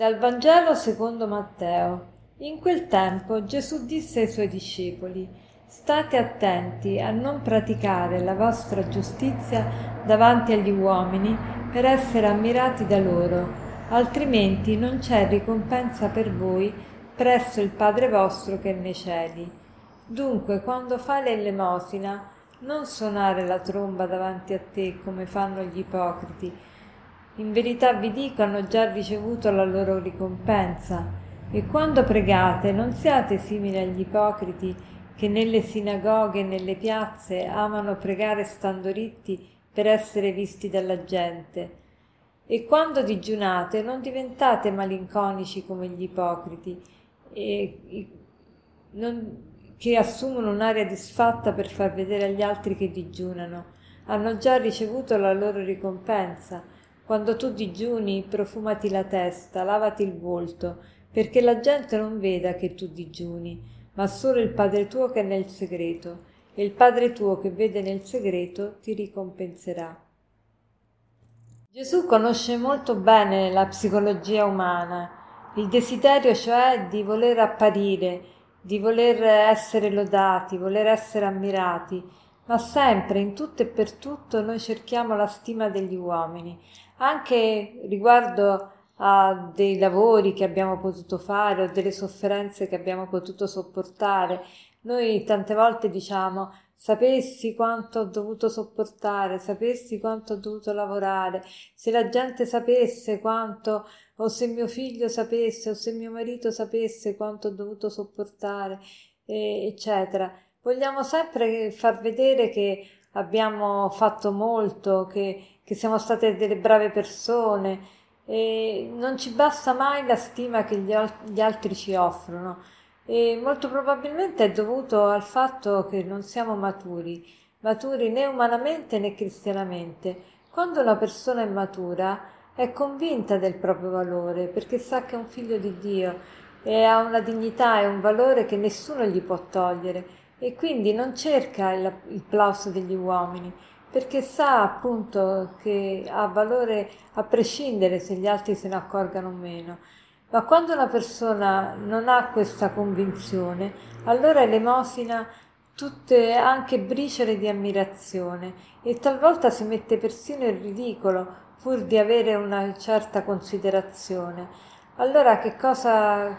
Dal Vangelo secondo Matteo. In quel tempo Gesù disse ai suoi discepoli, State attenti a non praticare la vostra giustizia davanti agli uomini per essere ammirati da loro, altrimenti non c'è ricompensa per voi presso il Padre vostro che è nei cieli. Dunque, quando fai l'elemosina, non suonare la tromba davanti a te come fanno gli ipocriti, in verità vi dico hanno già ricevuto la loro ricompensa. E quando pregate non siate simili agli ipocriti che nelle sinagoghe e nelle piazze amano pregare stando ritti per essere visti dalla gente. E quando digiunate non diventate malinconici come gli ipocriti, e, non, che assumono un'aria disfatta per far vedere agli altri che digiunano. Hanno già ricevuto la loro ricompensa quando tu digiuni, profumati la testa, lavati il volto, perché la gente non veda che tu digiuni, ma solo il Padre tuo che è nel segreto, e il Padre tuo che vede nel segreto ti ricompenserà. Gesù conosce molto bene la psicologia umana, il desiderio cioè di voler apparire, di voler essere lodati, voler essere ammirati, ma sempre, in tutto e per tutto, noi cerchiamo la stima degli uomini, anche riguardo a dei lavori che abbiamo potuto fare o delle sofferenze che abbiamo potuto sopportare. Noi tante volte diciamo sapessi quanto ho dovuto sopportare, sapessi quanto ho dovuto lavorare, se la gente sapesse quanto, o se mio figlio sapesse, o se mio marito sapesse quanto ho dovuto sopportare, eccetera. Vogliamo sempre far vedere che abbiamo fatto molto, che che siamo state delle brave persone e non ci basta mai la stima che gli, gli altri ci offrono e molto probabilmente è dovuto al fatto che non siamo maturi, maturi né umanamente né cristianamente. Quando una persona è matura è convinta del proprio valore perché sa che è un figlio di Dio e ha una dignità e un valore che nessuno gli può togliere e quindi non cerca il, il plauso degli uomini perché sa appunto che ha valore a prescindere se gli altri se ne accorgano o meno. Ma quando una persona non ha questa convinzione, allora elemosina tutte anche briciole di ammirazione e talvolta si mette persino in ridicolo pur di avere una certa considerazione. Allora che cosa,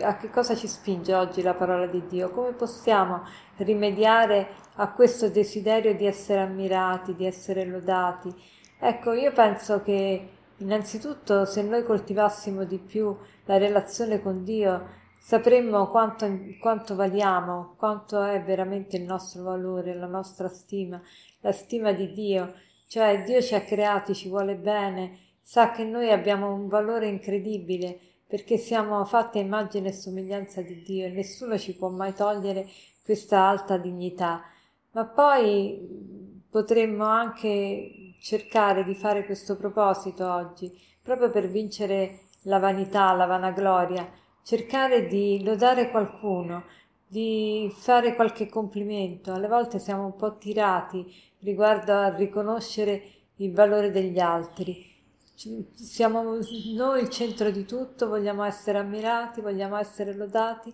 a che cosa ci spinge oggi la parola di Dio? Come possiamo rimediare a questo desiderio di essere ammirati, di essere lodati? Ecco, io penso che innanzitutto se noi coltivassimo di più la relazione con Dio, sapremmo quanto, quanto valiamo, quanto è veramente il nostro valore, la nostra stima, la stima di Dio. Cioè Dio ci ha creati, ci vuole bene, sa che noi abbiamo un valore incredibile perché siamo fatti a immagine e somiglianza di Dio e nessuno ci può mai togliere questa alta dignità. Ma poi potremmo anche cercare di fare questo proposito oggi, proprio per vincere la vanità, la vanagloria, cercare di lodare qualcuno, di fare qualche complimento. Alle volte siamo un po' tirati riguardo a riconoscere il valore degli altri siamo noi il centro di tutto, vogliamo essere ammirati, vogliamo essere lodati,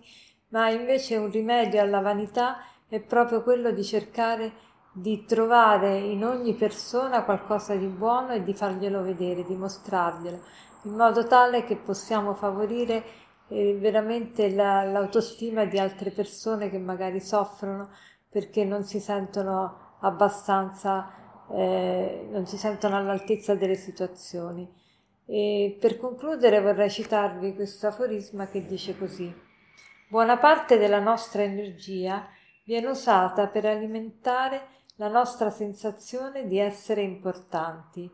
ma invece un rimedio alla vanità è proprio quello di cercare di trovare in ogni persona qualcosa di buono e di farglielo vedere, di mostrarglielo, in modo tale che possiamo favorire eh, veramente la, l'autostima di altre persone che magari soffrono perché non si sentono abbastanza eh, non si sentono all'altezza delle situazioni. E per concludere vorrei citarvi questo aforisma che dice così: Buona parte della nostra energia viene usata per alimentare la nostra sensazione di essere importanti.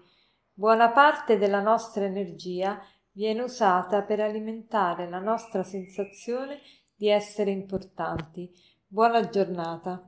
Buona parte della nostra energia viene usata per alimentare la nostra sensazione di essere importanti. Buona giornata.